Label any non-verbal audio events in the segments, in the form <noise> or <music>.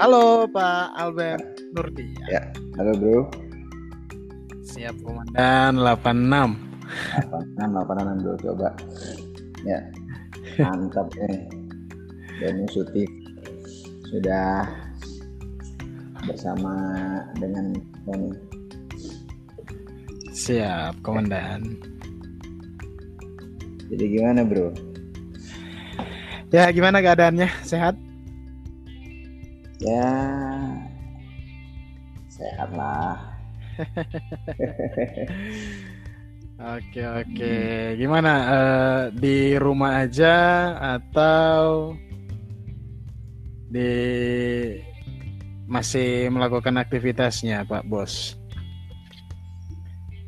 Halo Pak Albert Nurdi. Ya, halo bro. Siap Komandan 86. 86, 86 bro, coba. Ya, mantap nih. Dan Suti sudah bersama dengan Tony. Siap Komandan. Jadi gimana bro? Ya gimana keadaannya? Sehat? Ya, sehat lah. Oke oke. Gimana eh, di rumah aja atau di masih melakukan aktivitasnya Pak Bos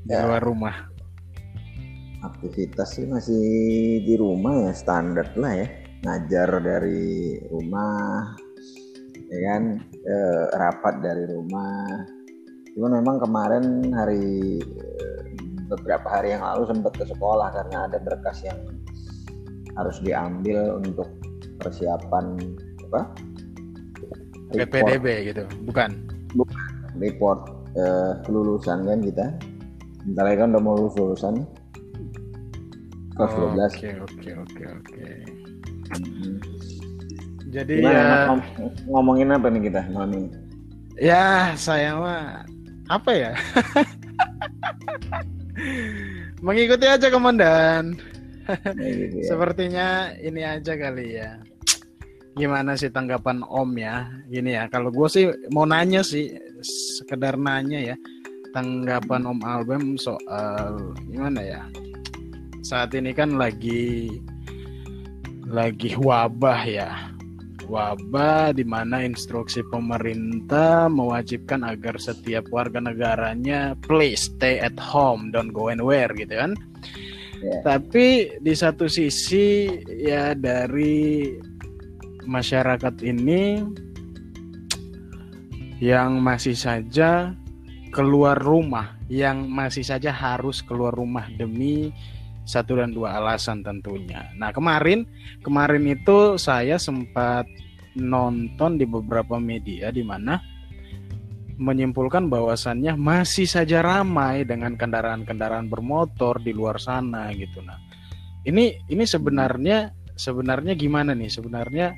di Ya. luar rumah? Aktivitas sih masih di rumah ya standar lah ya. Ngajar dari rumah, ya kan, Eh, rapat dari rumah. Cuman memang kemarin hari eh, beberapa hari yang lalu sempat ke sekolah karena ada berkas yang harus diambil untuk persiapan apa? Report, PPDB gitu, bukan? report eh, kelulusan kan kita. Bentar lagi kan udah mau lulus lulusan. Kelas 12. Oke oke oke oke. Jadi Gimana ya, ngom- ngomongin apa nih kita malam ini? ya saya mah apa ya? <laughs> Mengikuti aja komandan. Kayak gitu ya. Sepertinya ini aja kali ya. Gimana sih tanggapan Om ya? Gini ya, kalau gue sih mau nanya sih, sekedar nanya ya, tanggapan Om Album soal gimana ya? Saat ini kan lagi lagi wabah ya, wabah di mana instruksi pemerintah mewajibkan agar setiap warga negaranya please stay at home, don't go anywhere gitu kan? Ya. Tapi di satu sisi ya dari masyarakat ini yang masih saja keluar rumah, yang masih saja harus keluar rumah demi satu dan dua alasan tentunya. Nah kemarin kemarin itu saya sempat nonton di beberapa media di mana menyimpulkan bahwasannya masih saja ramai dengan kendaraan-kendaraan bermotor di luar sana gitu. Nah, ini ini sebenarnya sebenarnya gimana nih? Sebenarnya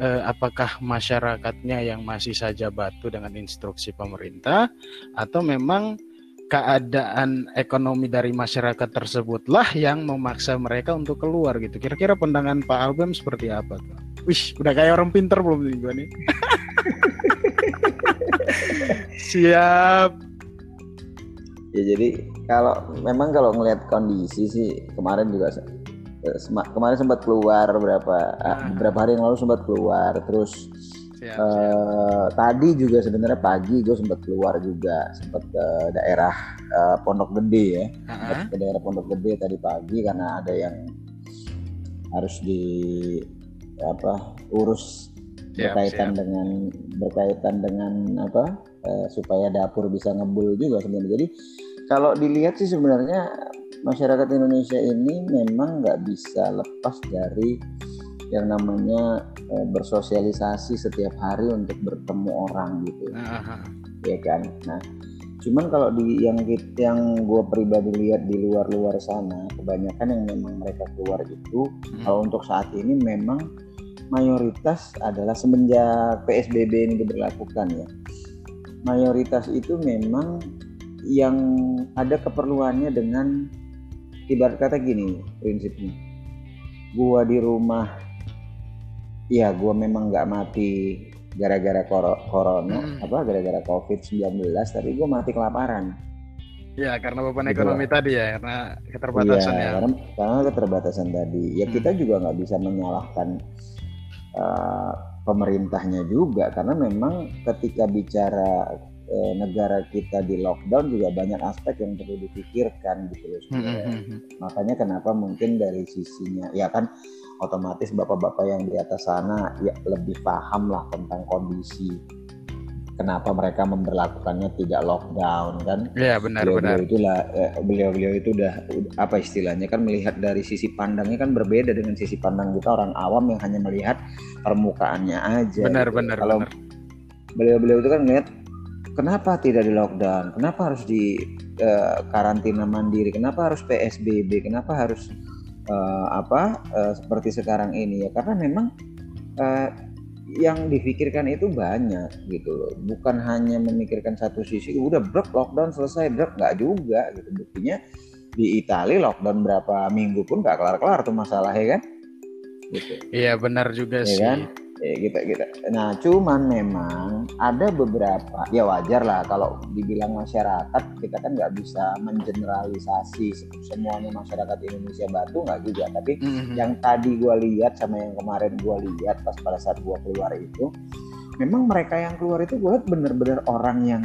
eh, apakah masyarakatnya yang masih saja batu dengan instruksi pemerintah atau memang keadaan ekonomi dari masyarakat tersebutlah yang memaksa mereka untuk keluar gitu. Kira-kira pandangan Pak Album seperti apa tuh? Wih, udah kayak orang pinter belum nih gua nih? <laughs> Siap. Ya jadi kalau memang kalau ngelihat kondisi sih kemarin juga eh, kemarin sempat keluar berapa ah, Ah. beberapa hari yang lalu sempat keluar terus Siap, siap. eh, tadi juga sebenarnya pagi gue sempat keluar juga sempat ke daerah eh, Pondok Gede ya Ah, ke daerah Pondok Gede tadi pagi karena ada yang harus di apa urus Siap, berkaitan siap. dengan berkaitan dengan apa eh, supaya dapur bisa ngebul juga sebenarnya. Jadi kalau dilihat sih sebenarnya masyarakat Indonesia ini memang nggak bisa lepas dari yang namanya eh, bersosialisasi setiap hari untuk bertemu orang gitu Ah, ah, ah. ya kan. Nah, cuman kalau di yang yang gue pribadi lihat di luar-luar sana, kebanyakan yang memang mereka keluar itu Hmm. kalau untuk saat ini memang mayoritas adalah semenjak PSBB ini diberlakukan ya. Mayoritas itu memang yang ada keperluannya dengan ibarat kata gini prinsipnya. Gua di rumah ya gua memang nggak mati gara-gara corona Hmm. apa gara-gara covid-19 tapi gua mati kelaparan Ya, karena beban Gitu ekonomi tadi ya, karena keterbatasan Iya, ya. karena, karena keterbatasan tadi. Ya Hmm. kita juga nggak bisa menyalahkan uh, pemerintahnya juga karena memang ketika bicara uh, negara kita di lockdown juga banyak aspek yang perlu dipikirkan gitu loh. Hmm, sebenarnya. hmm, hmm. Makanya kenapa mungkin dari sisinya ya kan otomatis bapak-bapak yang di atas sana ya lebih paham lah tentang kondisi kenapa mereka memperlakukannya tidak lockdown kan Iya, benar benar. beliau-beliau itulah eh, beliau-beliau itu udah apa istilahnya kan melihat dari sisi pandangnya kan berbeda dengan sisi pandang kita orang awam yang hanya melihat permukaannya aja. Benar gitu. benar Kalau benar. beliau-beliau itu kan melihat kenapa tidak di lockdown kenapa harus di uh, karantina mandiri kenapa harus psbb kenapa harus uh, apa uh, seperti sekarang ini ya. Karena memang uh, yang difikirkan itu banyak gitu loh. Bukan hanya memikirkan satu sisi udah brok lockdown selesai brok nggak juga gitu. Buktinya di Italia lockdown berapa minggu pun nggak kelar-kelar tuh masalah ya kan? Gitu. iya benar juga ya sih. kan? Ya gitu gitu nah cuman memang ada beberapa ya wajar lah kalau dibilang masyarakat kita kan nggak bisa mengeneralisasi semuanya masyarakat Indonesia batu nggak juga tapi mm-hmm. yang tadi gue lihat sama yang kemarin gue lihat pas pada saat gue keluar itu memang mereka yang keluar itu gue lihat bener-bener orang yang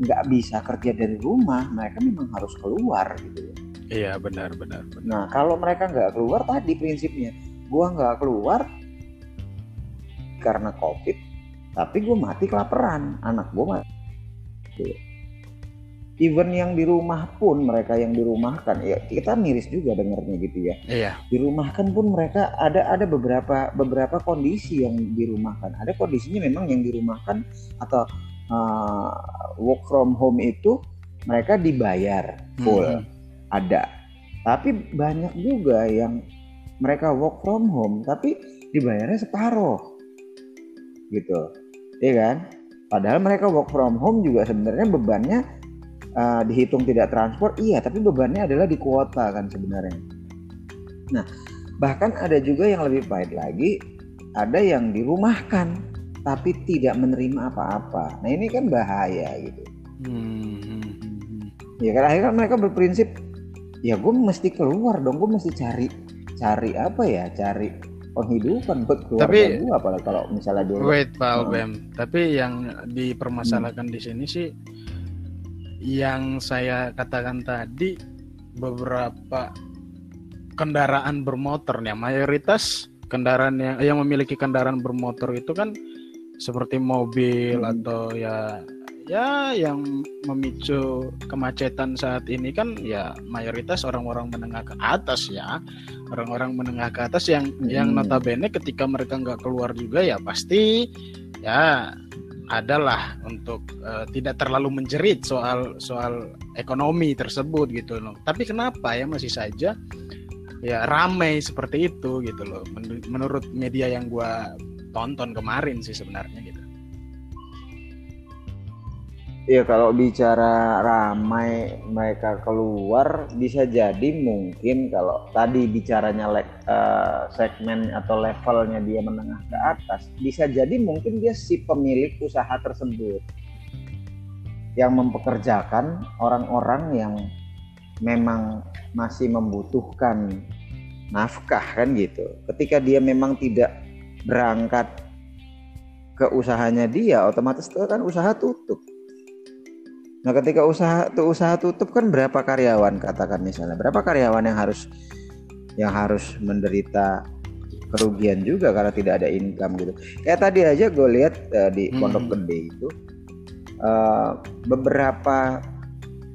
nggak bisa kerja dari rumah mereka memang harus keluar gitu iya benar benar, benar. nah kalau mereka nggak keluar tadi prinsipnya gue nggak keluar karena covid tapi gue mati kelaparan. Anak gue mati. Even yang di rumah pun mereka yang dirumahkan ya kita miris juga dengarnya gitu ya. Iya. dirumahkan pun mereka ada ada beberapa beberapa kondisi yang dirumahkan. Ada kondisinya memang yang dirumahkan atau uh, work from home itu mereka dibayar full. Hmm. ada. Tapi banyak juga yang mereka work from home tapi dibayarnya separuh gitu. Iya kan? Padahal mereka work from home juga sebenarnya bebannya uh, dihitung tidak transport iya tapi bebannya adalah di kuota kan sebenarnya. Nah bahkan ada juga yang lebih pahit lagi ada yang dirumahkan tapi tidak menerima apa-apa. Nah ini kan bahaya gitu. Hmm. ya kan akhirnya mereka berprinsip ya gue mesti keluar dong gue mesti cari cari apa ya? Cari penghidupan buat keluarga tapi, gua kalau misalnya dulu wait Pak Albem hmm. tapi yang dipermasalahkan hmm. di sini sih yang saya katakan tadi beberapa kendaraan bermotor nih mayoritas kendaraan yang yang memiliki kendaraan bermotor itu kan seperti mobil hmm. atau ya ya yang memicu kemacetan saat ini kan ya mayoritas orang-orang menengah ke atas ya. Orang-orang menengah ke atas yang hmm. yang notabene ketika mereka nggak keluar juga ya pasti ya adalah untuk uh, tidak terlalu menjerit soal soal ekonomi tersebut gitu loh. Tapi kenapa ya masih saja ya ramai seperti itu gitu loh. Menurut media yang gue tonton kemarin sih sebenarnya gitu Iya kalau bicara ramai mereka keluar bisa jadi mungkin kalau tadi bicaranya le, uh, segmen atau levelnya dia menengah ke atas bisa jadi mungkin dia si pemilik usaha tersebut yang mempekerjakan orang-orang yang memang masih membutuhkan nafkah kan gitu. Ketika dia memang tidak berangkat ke usahanya dia otomatis itu kan usaha tutup Nah, ketika usaha tuh usaha tutup kan berapa karyawan katakan misalnya, berapa karyawan yang harus yang harus menderita kerugian juga karena tidak ada income gitu. Kayak tadi aja gue lihat uh, di hmm. Pondok Gede itu uh, beberapa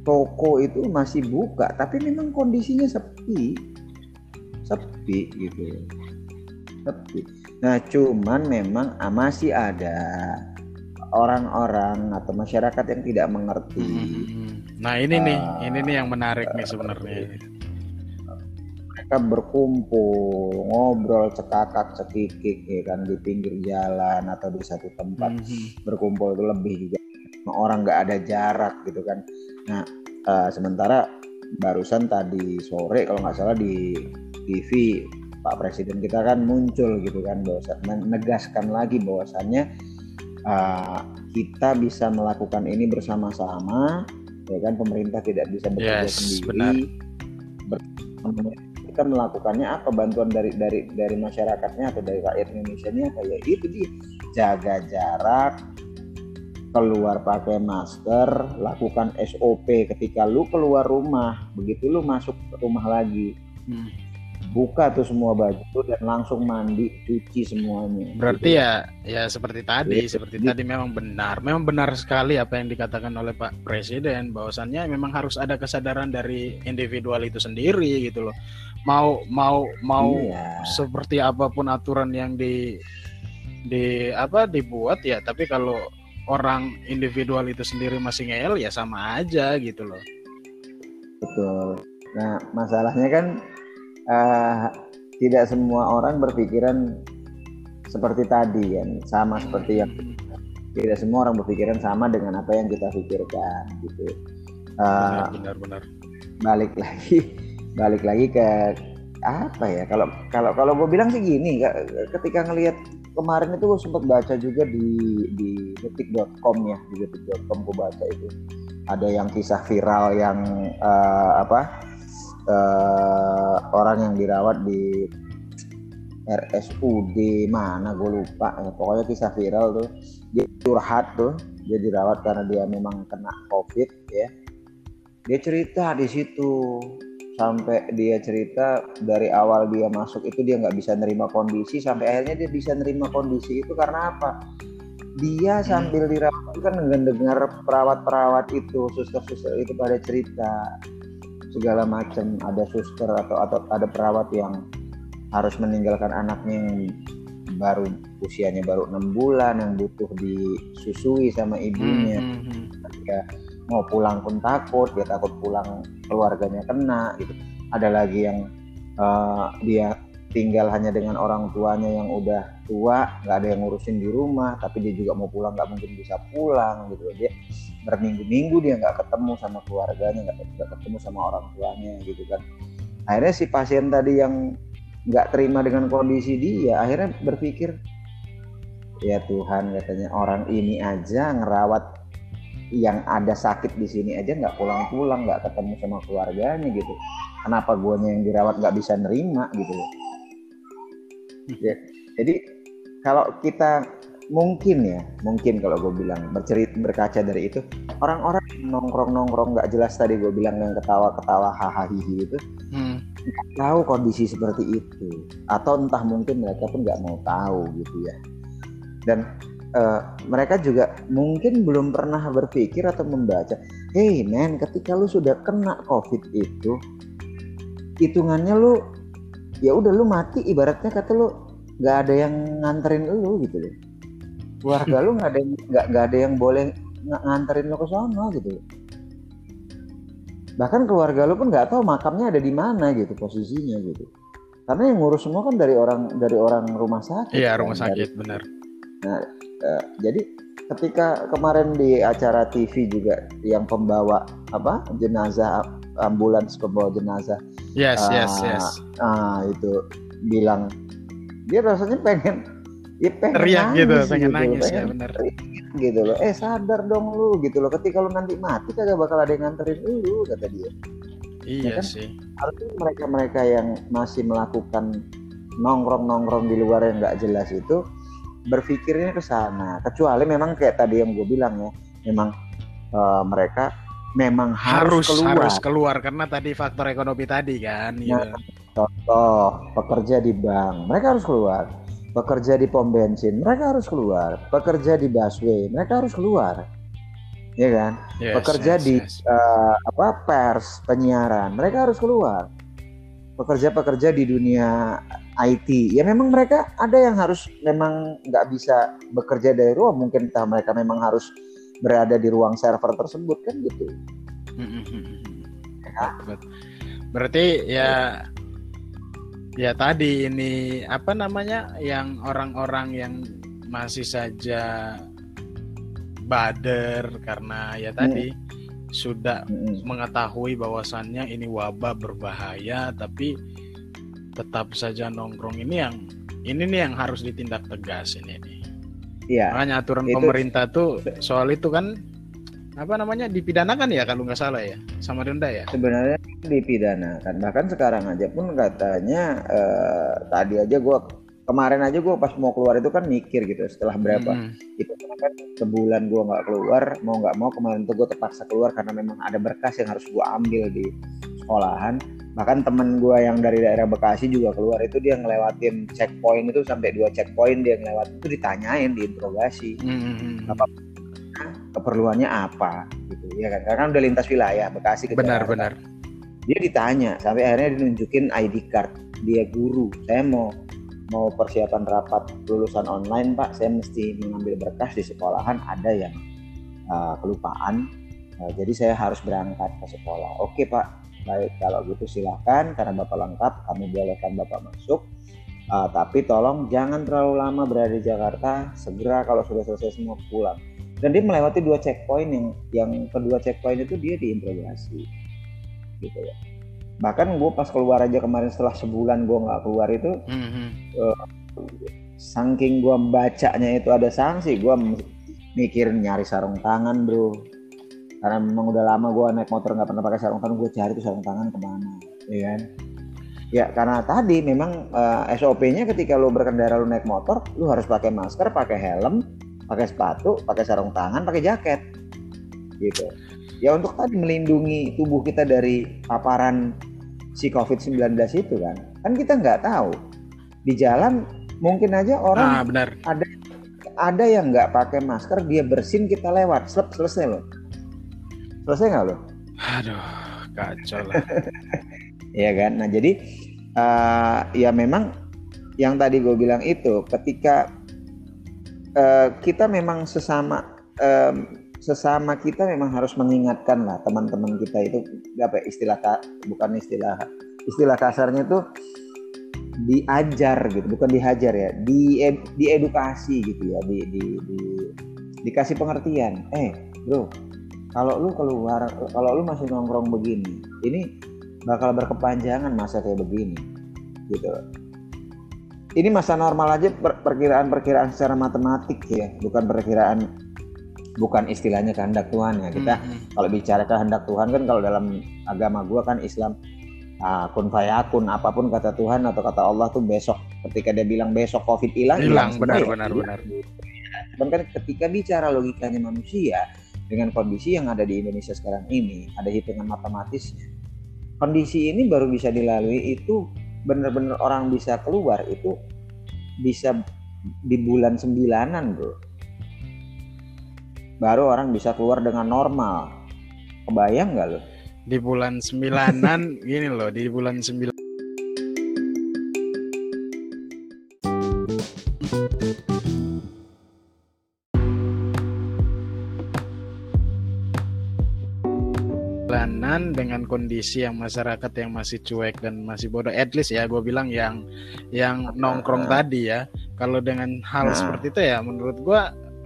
toko itu masih buka, tapi memang kondisinya sepi, sepi gitu, sepi. Nah, cuman memang ah, masih ada orang-orang atau masyarakat yang tidak mengerti. Hmm. Nah ini uh, nih, ini nih yang menarik nih sebenarnya. Mereka berkumpul, ngobrol cekakak cekikik ya kan di pinggir jalan atau di satu tempat hmm. berkumpul itu lebih juga orang nggak ada jarak gitu kan. Nah uh, sementara barusan tadi sore kalau nggak salah di TV Pak Presiden kita kan muncul gitu kan bahwa menegaskan lagi bahwasannya uh, kita bisa melakukan ini bersama-sama ya kan? Pemerintah tidak bisa bekerja yes, sendiri. benar. kita melakukannya apa? Bantuan dari dari dari masyarakatnya atau dari rakyat Indonesia ini apa? Ya itu dia. Jaga jarak keluar pakai masker lakukan SOP ketika lu keluar rumah. Begitu lu masuk rumah lagi. Hmm buka tuh semua baju dan langsung mandi cuci semuanya berarti gitu. ya ya seperti tadi ya, seperti tadi memang benar memang benar sekali apa yang dikatakan oleh Pak Presiden bahwasannya memang harus ada kesadaran dari individual itu sendiri gitu loh mau mau mau iya. seperti apa pun aturan yang di di apa dibuat ya tapi kalau orang individual itu sendiri masih ngeyel ya sama aja gitu loh betul nah masalahnya kan uh, tidak semua orang berpikiran seperti tadi kan sama seperti yang tidak semua orang berpikiran sama dengan apa yang kita pikirkan gitu. Uh, benar, benar balik <laughs> lagi balik lagi ke apa ya? Kalau kalau kalau gue bilang sih gini ketika ngelihat kemarin itu gue sempat baca juga di di detik.com ya di detik.com gue baca itu. Ada yang kisah viral yang uh, apa uh, orang yang dirawat di RSUD mana gue lupa. Ya, pokoknya kisah viral tuh. Dia curhat tuh dia dirawat karena dia memang kena covid ya. Dia cerita di situ. Sampai dia cerita dari awal dia masuk itu dia nggak bisa nerima kondisi sampai akhirnya dia bisa nerima kondisi itu karena apa? Dia hmm. sambil dirawat kan dengar perawat-perawat itu suster-suster itu pada cerita segala macam ada suster atau atau ada perawat yang harus meninggalkan anaknya yang baru usianya baru enam bulan yang butuh disusui sama ibunya hmm. hmm, hmm. ya mau pulang pun takut dia takut pulang keluarganya kena gitu ada lagi yang uh, dia tinggal hanya dengan orang tuanya yang udah tua nggak ada yang ngurusin di rumah tapi dia juga mau pulang nggak mungkin bisa pulang gitu. Dia berminggu-minggu dia nggak ketemu sama keluarganya nggak ketemu sama orang tuanya gitu kan. Akhirnya si pasien tadi yang nggak terima dengan kondisi dia akhirnya berpikir ya Tuhan katanya orang ini aja ngerawat yang ada sakit di sini aja nggak pulang-pulang nggak ketemu sama keluarganya gitu. Kenapa guanya yang dirawat nggak bisa nerima? Gitu ya, jadi kalau kita mungkin ya mungkin kalau gue bilang bercerit berkaca dari itu orang-orang nongkrong nongkrong nggak jelas tadi gue bilang yang ketawa ketawa hahaha itu hmm. tahu kondisi seperti itu. Atau entah mungkin mereka pun nggak mau tahu gitu ya. Dan uh, mereka juga mungkin belum pernah berpikir atau membaca, hey men, ketika lu sudah kena covid itu, hitungannya lu ya udah lu mati ibaratnya kata lu nggak ada yang nganterin lu gitu loh. Keluarga lu nggak ada nggak nggak ada yang boleh nganterin lu ke sana gitu loh. Bahkan keluarga lu pun nggak tahu makamnya ada di mana gitu posisinya gitu. Karena yang ngurus semua kan dari orang dari orang rumah sakit. Iya, kan, rumah sakit, dari, benar. Nah, uh, jadi ketika kemarin di acara TV juga yang pembawa apa jenazah ambulans pembawa jenazah. Yes uh, yes yes. ah itu bilang dia rasanya pengen ya pengen teriak gitu, nangis, gitu pengen gitu, nangis pengen ya benar gitu loh. Eh sadar dong lu gitu loh. Ketika lu nanti mati kagak bakal ada yang nganterin lu kata dia. Iya ya kan? sih. Artinya mereka mereka yang masih melakukan nongkrong nongkrong di luar yang nggak jelas itu berpikirnya ke sana. Kecuali memang kayak tadi yang gue bilang ya memang uh, mereka memang harus, harus keluar. harus keluar karena tadi faktor ekonomi tadi kan nah, gitu. contoh pekerja di bank mereka harus keluar. Pekerja di pom bensin mereka harus keluar. Pekerja di busway mereka harus keluar. Ya kan? Yes, pekerja yes, di yes. Uh, apa pers penyiaran mereka harus keluar. Pekerja-pekerja di dunia IT ya memang mereka ada yang harus memang nggak bisa bekerja dari rumah. Mungkin entah mereka memang harus berada di ruang server tersebut kan gitu ya. berarti ya ya tadi ini apa namanya yang orang-orang yang masih saja bader karena ya tadi hmm sudah hmm. mengetahui bahwasannya ini wabah berbahaya tapi tetap saja nongkrong ini yang ini nih yang harus ditindak tegas ini nih. Iya. Makanya aturan itu, pemerintah <laughs> tuh soal itu kan apa namanya dipidanakan ya kalau nggak salah ya sama denda ya sebenarnya dipidanakan bahkan sekarang aja pun katanya eh, tadi aja gue kemarin aja gue pas mau keluar itu kan mikir gitu setelah berapa hmm. itu kan sebulan gue nggak keluar mau nggak mau kemarin tuh gue terpaksa keluar karena memang ada berkas yang harus gue ambil di sekolahan bahkan temen gue yang dari daerah Bekasi juga keluar itu dia ngelewatin checkpoint itu sampai dua checkpoint dia ngelewat. Itu ditanyain diinterogasi. Hmm. apa keperluannya apa gitu. Ya kan? Karena udah lintas wilayah Bekasi ke benar Jakarta. benar. Dia ditanya sampai akhirnya dinunjukin ID card dia guru. Saya mau mau persiapan rapat lulusan online pak. Saya mesti mengambil berkas di sekolahan ada yang uh, kelupaan. Uh, jadi saya harus berangkat ke sekolah. Oke pak baik kalau gitu silahkan karena bapak lengkap kami bolehkan bapak masuk. Uh, tapi tolong jangan terlalu lama berada di Jakarta segera kalau sudah selesai semua pulang. Dan dia melewati dua checkpoint yang yang kedua checkpoint itu dia diinterogasi gitu ya. Bahkan gue pas keluar aja kemarin setelah sebulan gue nggak keluar itu mm-hmm. uh, saking gue bacanya itu ada sanksi gue mikir nyari sarung tangan bro karena memang udah lama gue naik motor nggak pernah pakai sarung tangan gue cari tuh sarung tangan ke mana ya kan? Ya karena tadi memang uh, eh, SOP-nya ketika lo berkendara lo naik motor lo harus pakai masker pakai helm pakai sepatu pakai sarung tangan pakai jaket gitu. Ya untuk tadi melindungi tubuh kita dari paparan si COVID-19 itu kan kan kita nggak tahu. Di jalan mungkin aja orang ah, benar. ada ada yang nggak pakai masker dia bersin kita lewat Sel selesai loh selesai nggak loh aduh kacau lah. <laughs> Ya kan? Nah jadi uh, ya memang yang tadi gue bilang itu ketika uh, kita memang sesama um, sesama kita memang harus mengingatkan lah teman-teman kita itu apa istilah bukan istilah istilah kasarnya itu diajar gitu bukan dihajar ya di diedukasi gitu ya di, di, di dikasih pengertian. Eh bro kalau lu keluar kalau lu masih nongkrong begini ini bakal berkepanjangan masa kayak begini gitu ini masa normal aja perkiraan-perkiraan secara matematik ya bukan perkiraan bukan istilahnya kehendak Tuhan ya. Kita hmm, hmm. kalau bicara kehendak Tuhan kan kalau dalam agama gua kan Islam uh, kun fayakun apa pun kata Tuhan atau kata Allah tuh besok ketika dia bilang besok covid hilang hilang benar benar benar. Dan kan ketika bicara logikanya manusia dengan kondisi yang ada di Indonesia sekarang ini ada hitungan matematisnya kondisi ini baru bisa dilalui itu benar-benar orang bisa keluar itu bisa di bulan sembilanan bro baru orang bisa keluar dengan normal. Kebayang nggak lo? Di bulan sembilanan <laughs> gini loh, di bulan sembilan dengan kondisi yang masyarakat yang masih cuek dan masih bodoh at least ya gue bilang yang yang nongkrong nah. tadi ya kalau dengan hal nah. seperti itu ya menurut gue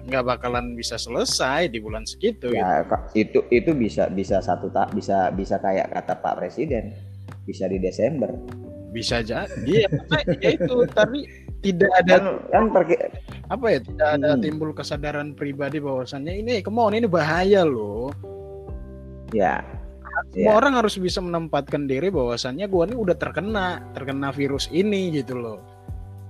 nggak bakalan bisa selesai di bulan segitu. Ya gitu. itu itu bisa bisa satu tak bisa bisa kayak kata Pak Presiden bisa di Desember. Bisa jadi ya, ya itu tapi tidak ada kan, kan pergi, apa ya tidak ada hmm. timbul kesadaran pribadi bahwasannya ini come on ini bahaya loh. Ya. Semua ya. orang harus bisa menempatkan diri bahwasannya gua ini udah terkena terkena virus ini gitu loh.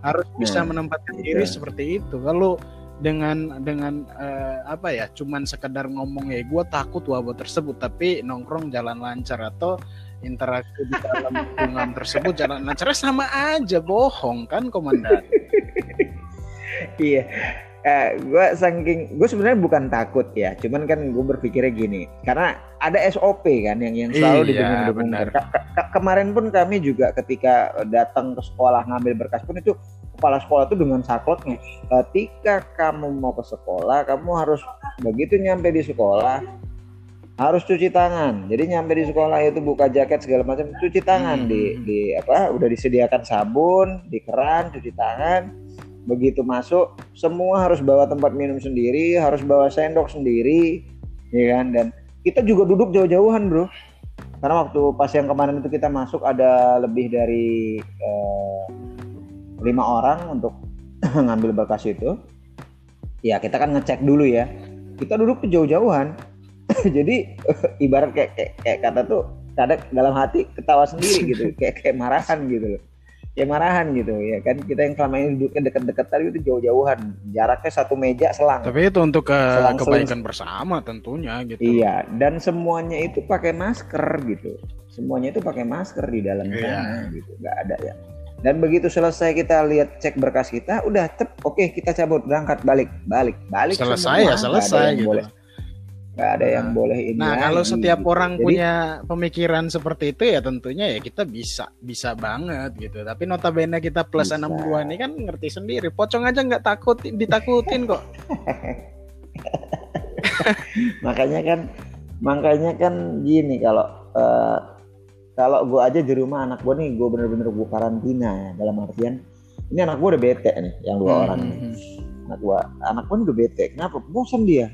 Harus bisa hmm, menempatkan itu. diri seperti itu. Kalau dengan dengan uh, apa ya cuman sekedar ngomong ya gue takut wabah tersebut tapi nongkrong jalan lancar atau interaksi di dalam <laughs> lingkungan tersebut jalan lancar sama aja bohong kan komandan iya uh, gue saking gue sebenarnya bukan takut ya cuman kan gue berpikirnya gini karena ada SOP kan yang yang selalu iya, didengung kemarin pun kami juga ketika datang ke sekolah ngambil berkas pun itu kepala sekolah itu dengan saklotnya ketika kamu mau ke sekolah kamu harus begitu nyampe di sekolah harus cuci tangan. Jadi nyampe di sekolah itu buka jaket segala macam cuci tangan hmm. di di apa udah disediakan sabun di keran cuci tangan begitu masuk semua harus bawa tempat minum sendiri harus bawa sendok sendiri ya kan? Dan kita juga duduk jauh-jauhan bro. Karena waktu pas yang kemarin itu kita masuk ada lebih dari eh, lima orang untuk <clears throat> ngambil berkas itu. Ya kita kan ngecek dulu ya. Kita duduk jauh-jauhan. <clears throat> Jadi <laughs> ibarat kayak, kayak kayak kata tuh kadang dalam hati ketawa sendiri gitu. <laughs> Kayak kayak marahan gitu loh kayak marahan gitu ya kan? Kita yang selama ini duduknya deket-deket tadi itu jauh-jauhan. Jaraknya satu meja selang. Tapi itu untuk ke selang, kebaikan selang. bersama tentunya gitu. Iya dan semuanya itu pakai masker gitu. Semuanya itu pakai masker di dalam iya. sana gitu. Nggak ada ya. Dan begitu selesai kita lihat cek berkas kita udah cep oke okay, kita cabut berangkat balik. Balik balik selesai semua. ya selesai gitu. boleh. Nggak ada yang boleh ini Nah, kalau lagi, setiap gitu. orang Jadi, punya pemikiran seperti itu ya tentunya ya kita bisa bisa banget gitu. Tapi notabene kita plus Bisa. 62 ini kan ngerti sendiri. Pocong aja nggak takut ditakutin kok. <laughs> makanya kan makanya kan gini kalau eh, kalau gue aja di rumah anak gue nih gue bener-bener gue karantina ya dalam artian ini anak gue udah bete nih yang dua Hmm, orang nih hmm, anak gue anak gue udah bete kenapa bosan dia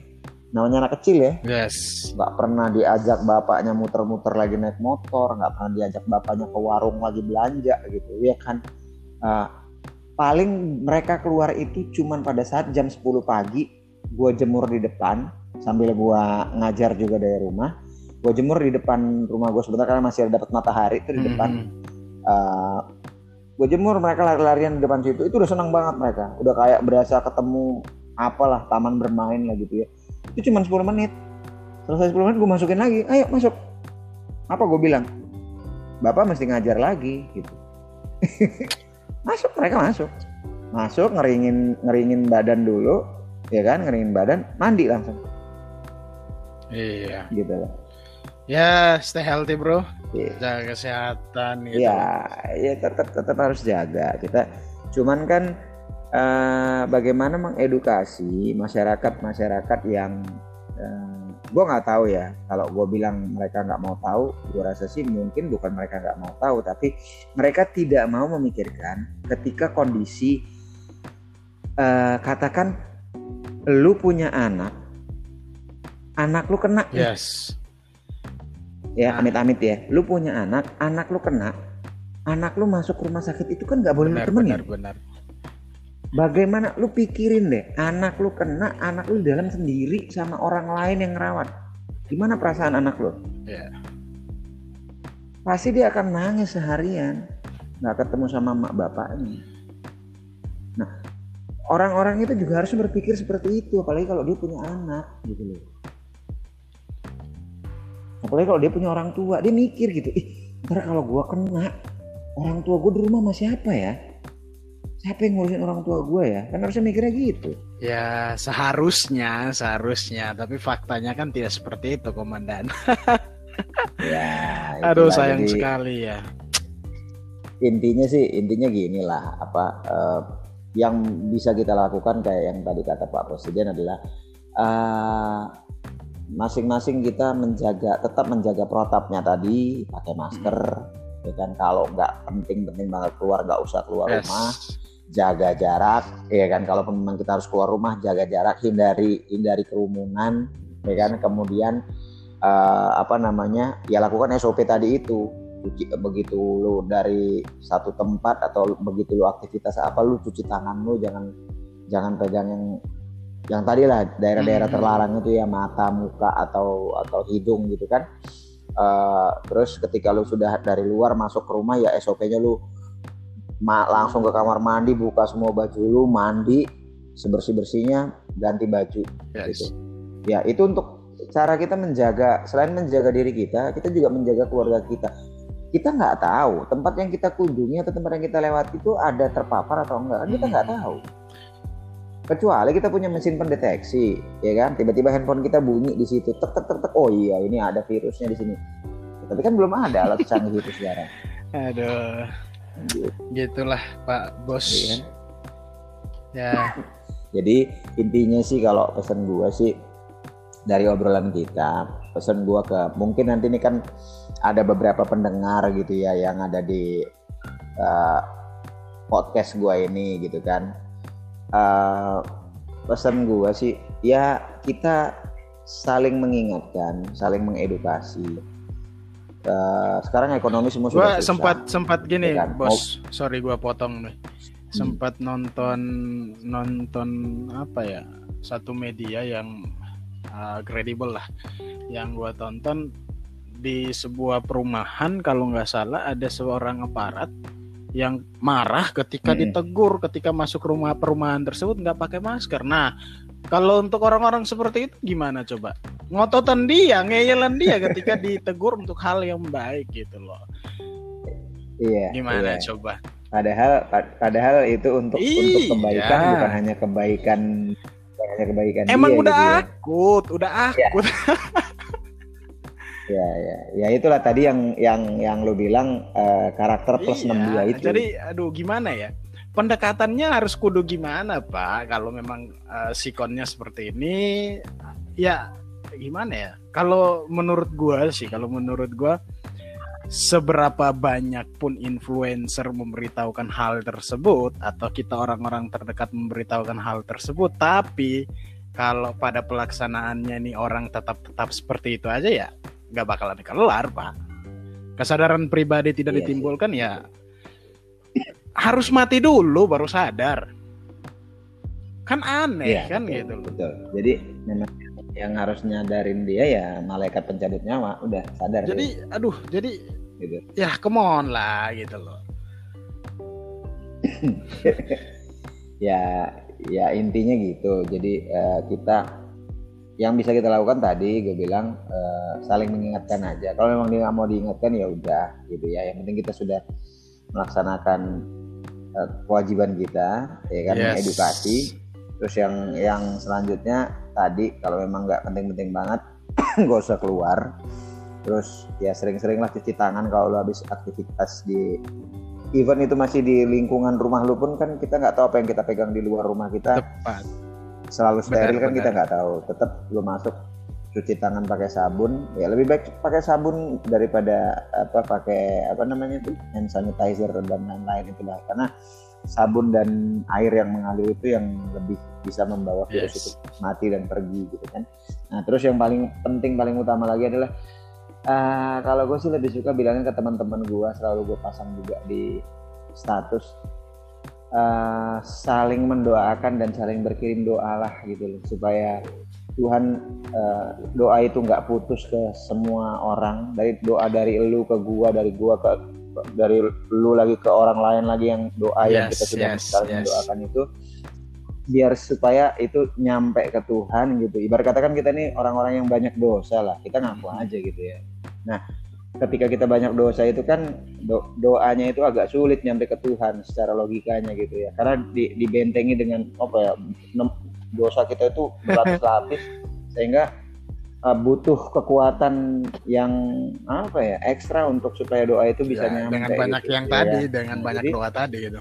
namanya anak kecil ya. Yes. nggak pernah diajak bapaknya muter-muter lagi naik motor nggak pernah diajak bapaknya ke warung lagi belanja gitu ya kan? Eh, paling mereka keluar itu cuman pada saat jam 10 pagi gue jemur di depan sambil gue ngajar juga dari rumah. Gue jemur di depan rumah gue sebentar karena masih dapat matahari itu di Hmm, depan. hmm. gue jemur mereka lari-larian di depan situ itu udah senang banget mereka. Udah kayak berasa ketemu apalah taman bermain lah gitu ya itu cuma 10 menit selesai 10 menit gue masukin lagi ayo masuk apa gue bilang bapak mesti ngajar lagi gitu <laughs> masuk mereka masuk masuk ngeringin ngeringin badan dulu ya kan ngeringin badan mandi langsung Iya. gitu loh Ya, stay healthy, Bro. Iya. Jaga kesehatan gitu. Ya, ya tetap tetap harus jaga. Kita cuman kan eh, bagaimana mengedukasi masyarakat masyarakat yang eh, gue nggak tahu ya. Kalau gue bilang mereka nggak mau tahu, gue rasa sih mungkin bukan mereka nggak mau tahu, tapi mereka tidak mau memikirkan ketika kondisi eh, katakan lu punya anak, anak lu kena Yes. ya Nah. amit-amit ya lu punya anak anak lu kena anak lu masuk rumah sakit itu kan nggak boleh lu Benar, temenin benar, benar. Bagaimana lu pikirin deh anak lu kena anak lu dalam sendiri sama orang lain yang ngerawat. Gimana perasaan anak lu? Iya. pasti dia akan nangis seharian. Nggak ketemu sama mak bapaknya. Nah orang-orang itu juga harus berpikir seperti itu apalagi kalau dia punya anak gitu loh. Apalagi kalau dia punya orang tua dia mikir gitu ih ntar kalau gua kena orang tua gua di rumah masih siapa ya siapa yang ngurusin orang tua gua ya kan harusnya mikirnya gitu Ya, seharusnya, seharusnya, tapi faktanya kan tidak seperti itu, Komandan. <laughs> ya <laughs> Aduh, sayang Jadi, sekali ya. intinya sih intinya gini lah apa eh, yang bisa kita lakukan kayak yang tadi kata Pak Presiden adalah eh, masing-masing kita menjaga tetap menjaga protapnya tadi pakai masker ya kan kalau nggak penting-penting banget keluar nggak usah keluar Yes. rumah jaga jarak ya kan? Kalau memang kita harus keluar rumah jaga jarak hindari hindari kerumunan ya kan? Kemudian eh, apa namanya? Ya lakukan SOP tadi itu. Begitu lu dari satu tempat atau begitu lu aktivitas apa lu cuci tangan lu jangan jangan pegang yang yang tadi lah daerah-daerah Hmm. terlarang itu ya mata muka atau atau hidung gitu kan. Eh, terus ketika lu sudah dari luar masuk ke rumah ya SOP-nya lu ma- langsung ke kamar mandi buka semua baju lu mandi sebersih bersihnya ganti baju Yes. gitu. Ya itu untuk cara kita menjaga selain menjaga diri kita, kita juga menjaga keluarga kita. Kita nggak tahu tempat yang kita kunjungi atau tempat yang kita lewati itu ada terpapar atau enggak, kan kita nggak Hmm. tahu. Kecuali kita punya mesin pendeteksi, ya kan? Tiba-tiba handphone kita bunyi di situ, tek tek tek tek. Oh iya, ini ada virusnya di sini. Tapi kan belum ada alat canggih itu sekarang. <laughs> Aduh, gitulah Pak Bos. ya? Ya, Jadi intinya sih kalau pesan gua sih dari obrolan kita, pesan gua ke mungkin nanti ini kan ada beberapa pendengar gitu ya yang ada di uh, podcast gua ini gitu kan. Uh, pesan gua sih ya kita saling mengingatkan, saling mengedukasi. Uh, sekarang ekonomi semua sudah gua susah. sempat sempat gini, Ya kan? Bos. Sorry gua potong nih. Sempat nonton nonton apa ya? Satu media yang uh, kredibel lah. Yang gua tonton di sebuah perumahan kalau nggak salah ada seorang aparat yang marah ketika Mm-mm. ditegur ketika masuk rumah perumahan tersebut nggak pakai masker. Nah, kalau untuk orang-orang seperti itu gimana coba? Ngototan dia, ngeyelan dia ketika <laughs> ditegur untuk hal yang baik gitu loh. Iya. Gimana iya. coba? Padahal pad- padahal itu untuk Iya. untuk kebaikan bukan hanya kebaikan bukan hanya kebaikan Emang dia, udah gitu ya. akut, udah Ya. akut. ya ya ya itulah tadi yang yang yang lo bilang eh, karakter plus Iya, 6 dia itu Jadi aduh gimana ya? Pendekatannya harus kudu gimana, Pak? Kalau memang eh, sikonnya seperti ini ya gimana ya? Kalau menurut gua sih, kalau menurut gua seberapa banyak pun influencer memberitahukan hal tersebut atau kita orang-orang terdekat memberitahukan hal tersebut, tapi kalau pada pelaksanaannya nih orang tetap tetap seperti itu aja ya nggak bakalan kelar, Pak. Kesadaran pribadi tidak Iya sih. ditimbulkan ya harus mati dulu baru sadar. Kan aneh Iya, kan betul, gitu loh. betul jadi memang yang harus nyadarin dia ya malaikat pencabut nyawa udah sadar Jadi aduh, jadi gitu ya come on lah gitu loh. <laughs> ya ya intinya gitu jadi eh, kita yang bisa kita lakukan tadi gue bilang eh, saling mengingatkan aja kalau memang dia nggak mau diingatkan ya udah gitu ya yang penting kita sudah melaksanakan kewajiban kita ya kan Yes. edukasi terus yang yang selanjutnya tadi kalau memang nggak penting-penting banget <clears throat> nggak usah keluar terus ya sering-sering lah cuci tangan kalau lo habis aktivitas di event itu masih di lingkungan rumah lu pun kan kita nggak tahu apa yang kita pegang di luar rumah kita Tepat. selalu steril kan benar. kita nggak tahu tetap lu masuk cuci tangan pakai sabun. Ya lebih baik pakai sabun daripada apa pakai apa namanya itu hand sanitizer dan lain-lain itu lah karena sabun dan air yang mengalir itu yang lebih bisa membawa virus Yes. itu mati dan pergi gitu kan. Nah terus yang paling penting paling utama lagi adalah eh, kalau gue sih lebih suka bilangin ke teman-teman gue selalu gue pasang juga di status eh, saling mendoakan dan saling berkirim doa lah gitu loh. Supaya Tuhan eh, doa itu nggak putus ke semua orang. Dari doa dari lu ke gua dari gua ke dari lu lagi ke orang lain lagi yang doa yang Yes, kita sudah yes, saling yes. mendoakan itu. Biar supaya itu nyampe ke Tuhan gitu. Ibarat kata kan kita nih orang-orang yang banyak dosa lah. Kita ngaku Hmm. aja gitu ya. Nah ketika kita banyak dosa itu kan do- doanya itu agak sulit nyampe ke Tuhan secara logikanya gitu ya. Karena di- dibentengi dengan apa ya dosa kita itu berlapis-lapis <laughs> sehingga uh, butuh kekuatan yang apa ya ekstra untuk supaya doa itu bisa Ya, nyampe dengan banyak gitu, yang ya. tadi, dengan Nah, banyak jadi- doa tadi gitu.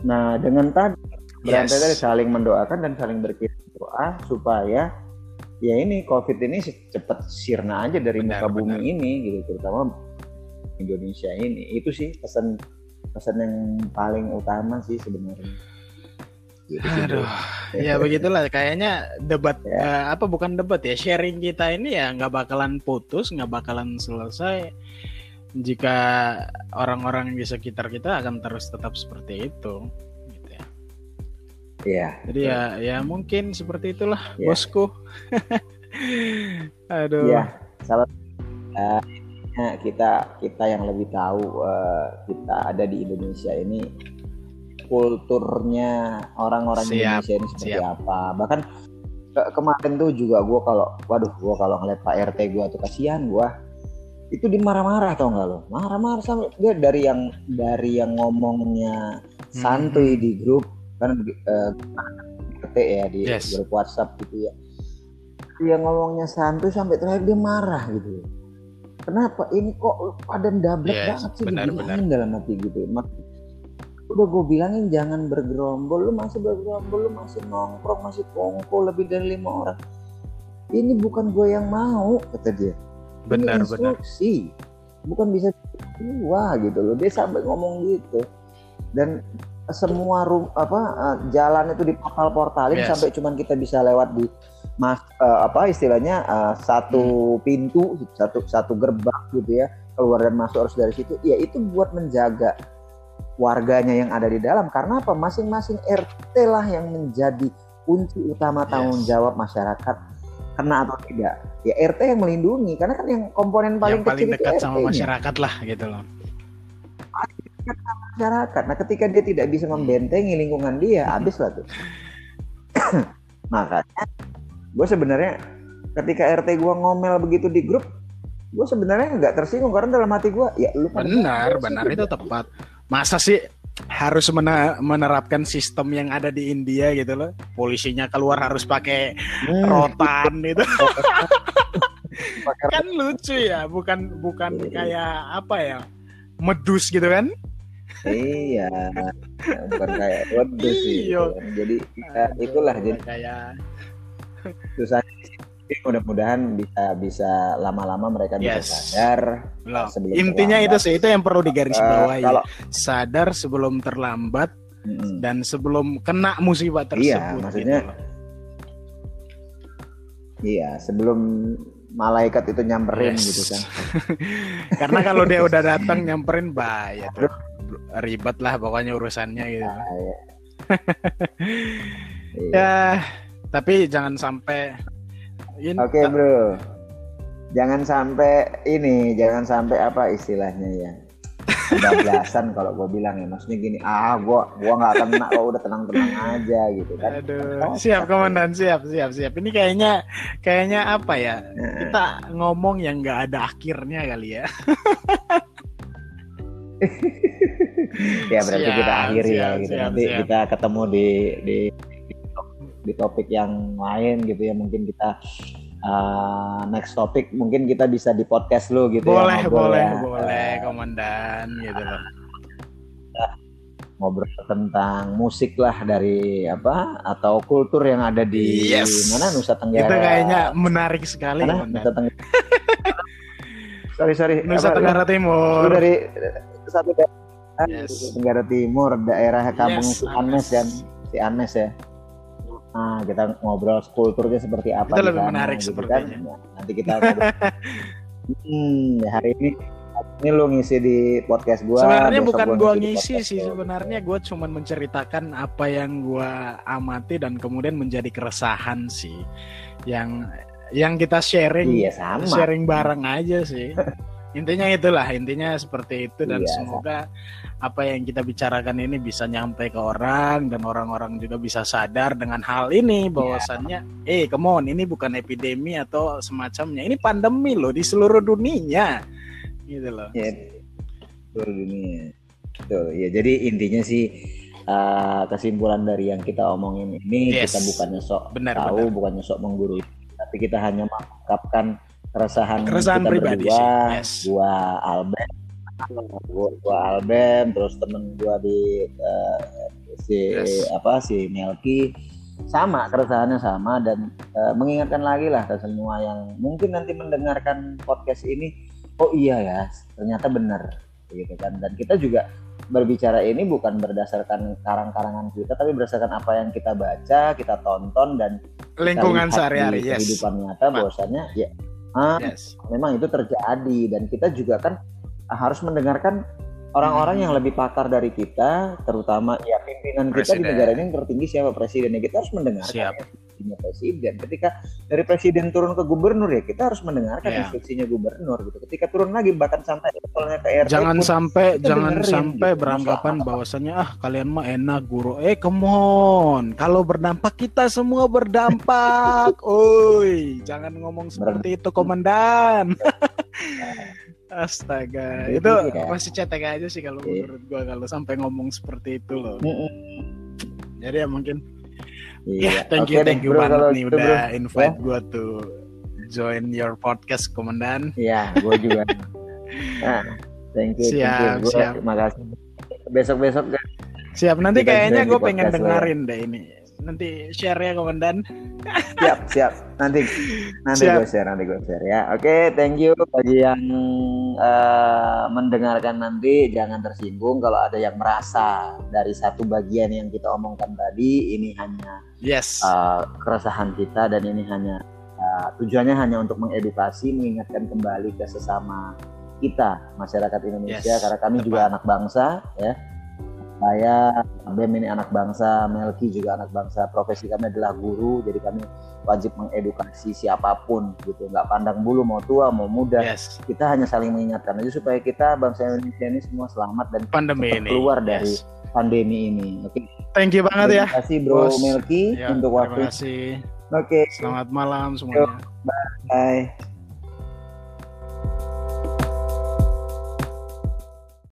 Nah, dengan tadi berarti Yes. tadi saling mendoakan dan saling berkirim doa supaya ya ini COVID ini cepat sirna aja dari Benar, muka bumi benar. ini gitu, terutama Indonesia ini. Itu sih pesan pesan yang paling utama sih sebenarnya. Aduh, ya begitulah kayaknya debat Ya. eh, apa bukan debat ya sharing kita ini ya nggak bakalan putus nggak bakalan selesai jika orang-orang di sekitar kita akan terus tetap seperti itu gitu ya. Iya. jadi ya ya mungkin seperti itulah Ya. bosku <laughs> aduh Iya, salah intinya kita kita yang lebih tahu eh, kita ada di Indonesia ini kulturnya orang-orang Indonesia ini seperti siap. apa. Bahkan ke- kemarin tuh juga gue kalau, waduh, gue kalau ngeliat Pak RT gue tuh kasihan gue. Itu dimarah-marah tau nggak lo? Marah-marah sampai dia dari yang dari yang ngomongnya Hmm. santuy di grup kan eh, RT ya di Yes. grup WhatsApp gitu ya dia ngomongnya santuy sampai terakhir dia marah gitu kenapa ini kok pada dablek Yes, banget sih benar, dibilangin dalam hati gitu Mak- udah gue bilangin jangan bergerombol. Lu masih bergerombol lu masih nongkrong masih kongko lebih dari lima orang. Ini bukan gue yang mau kata dia. Benar ini benar instruksi. Bukan bisa gua gitu loh. Dia sampai ngomong gitu. Dan semua rum, apa eh, jalan itu diportal-portalin Yes. sampai cuman kita bisa lewat di mas eh, apa istilahnya eh, satu Hmm. pintu satu satu gerbang gitu ya. Keluar dan masuk harus dari situ. Ya itu buat menjaga warganya yang ada di dalam. Karena apa? Masing-masing RT lah yang menjadi kunci utama tanggung Yes. jawab masyarakat kena atau tidak. Ya RT yang melindungi. Karena kan yang komponen paling, yang paling kecil itu dekat sama RT-nya, masyarakat lah gitu loh. Masyarakat. Nah ketika dia tidak bisa membentengi lingkungan dia Hmm. habis lah tuh. <coughs> Makanya gue sebenarnya ketika RT gue ngomel begitu di grup gue sebenarnya nggak tersinggung. Karena dalam hati gue ya lu benar benar. gitu. itu tepat masa sih harus menerapkan sistem yang ada di India gitu loh. Polisinya keluar harus pakai hmm. rotan itu. <laughs> kan lucu ya, bukan bukan iya. kayak apa ya? Medus gitu kan? iya, bukan kayak <laughs> medus sih. Gitu. Kan. Jadi ya, itulah jadi kayak susah mudah-mudahan bisa bisa lama-lama mereka yes. bisa sadar sebelum intinya terlambat. itu sih itu yang perlu digarisbawahi uh, kalau, sadar sebelum terlambat mm, dan sebelum kena musibah iya, tersebut iya maksudnya gitu. iya sebelum malaikat itu nyamperin yes. gitu kan <laughs> karena kalau dia udah datang <laughs> nyamperin bahaya tuh ribet lah pokoknya urusannya gitu nah, <laughs> iya. ya tapi jangan sampai Oke okay, bro, jangan sampai ini, jangan sampai apa istilahnya ya. Bablasan kalau gue bilang ya. Maksudnya gini ah gue gua nggak kena kok udah tenang tenang aja gitu kan. Aduh, oh, siap komandan. Siap siap siap. Ini kayaknya kayaknya apa ya? Kita ngomong yang nggak ada akhirnya kali ya. <laughs> Ya berarti siap, kita akhiri ya siap, ya gitu. siap, nanti siap. kita ketemu di di di topik yang lain gitu ya. Mungkin kita uh, next topik mungkin kita bisa di podcast lu gitu boleh, ya boleh ya. boleh komandan gitu loh. Ngobrol tentang musik lah dari apa atau kultur yang ada di yes. mana Nusa Tenggara. Itu kayaknya menarik sekali mana? Nusa Tenggara. <laughs> Sorry sorry. Nusa apa, Tenggara Timur. Lu dari satu daerah. Yes. Tenggara Timur daerah kampung yes, si Anes. Dan si Anes ya Nah, kita ngobrol kulturnya seperti apa. Itu lebih menarik gitu kan. sepertinya. Kan? nanti kita <laughs> hmm, ya hari ini ini lu ngisi di podcast gua. Sebenarnya bukan gua ngisi sih, sebenarnya gua cuma menceritakan apa yang gua amati dan kemudian menjadi keresahan sih. Yang yang kita sharing, iya, sama. sharing bareng aja sih. <laughs> intinya itulah intinya seperti itu dan iya, semoga apa yang kita bicarakan ini bisa nyampe ke orang dan orang-orang juga bisa sadar dengan hal ini bahwasannya yeah. eh come on ini bukan epidemi atau semacamnya ini pandemi loh di seluruh dunia gitu loh ya seluruh dunia Tuh, ya jadi intinya sih uh, kesimpulan dari yang kita omongin ini yes. kita bukannya sok benar, tahu benar. bukannya sok menggurui tapi kita hanya mengungkapkan keresahan, keresahan kita pribadi berdua, sih. Yes. gua Albert gua, gua Albert terus temen gua di uh, si yes. apa si Melki sama keresahannya sama dan uh, mengingatkan lagi lah ke semua yang mungkin nanti mendengarkan podcast ini oh iya ya ternyata benar gitu kan dan kita juga berbicara ini bukan berdasarkan karang-karangan kita tapi berdasarkan apa yang kita baca kita tonton dan lingkungan sehari-hari yes. kehidupan nyata bahwasanya ya ah, yes. memang itu terjadi dan kita juga kan harus mendengarkan orang-orang hmm. yang lebih pakar dari kita, terutama ya pimpinan presiden. kita di negara ini yang tertinggi siapa presidennya kita harus mendengarkan Siap. Instruksinya presiden. Ketika dari presiden turun ke gubernur ya kita harus mendengarkan yeah. instruksinya gubernur gitu. Ketika turun lagi bahkan sampai levelnya ke RT jangan pun, sampai jangan sampai gitu. beranggapan bahwasannya ah kalian mah enak guru. Eh come on, kalau berdampak kita semua berdampak. <laughs> Oi, jangan ngomong seperti itu komandan. <laughs> Astaga, itu, itu ya. masih cetek aja sih kalau yeah. menurut gua kalau sampai ngomong seperti itu loh. Jadi ya mungkin Iya, yeah, thank okay, you, thank you banget nih itu, udah bro. invite yeah. gua to join your podcast, Komandan. Iya, gua juga. <laughs> nah, thank you, siap, thank you. Gua, siap. Terima kasih. Besok-besok kan. Siap, nanti kayaknya gue pengen dengerin deh ini nanti share ya komandan. Siap siap. Nanti nanti gue share nanti gue share ya. Oke okay, thank you. Bagi yang uh, mendengarkan nanti jangan tersinggung kalau ada yang merasa dari satu bagian yang kita omongkan tadi ini hanya yes. uh, keresahan kita dan ini hanya uh, tujuannya hanya untuk mengedukasi mengingatkan kembali ke sesama kita masyarakat Indonesia. Yes, karena kami tepat. juga anak bangsa ya saya Bem ini anak bangsa, Melki juga anak bangsa. Profesi kami adalah guru, jadi kami wajib mengedukasi siapa pun gitu. Nggak pandang bulu mau tua mau muda. Yes. Kita hanya saling mengingatkan aja supaya kita bangsa Indonesia ini semua selamat dan pandemi ini. keluar dari yes. pandemi ini. Oke. Okay. Thank you banget terima ya. Terima kasih Bro Bos. Melki ya, untuk waktu. Terima kasih. Oke. Okay. Selamat malam semuanya. Bye.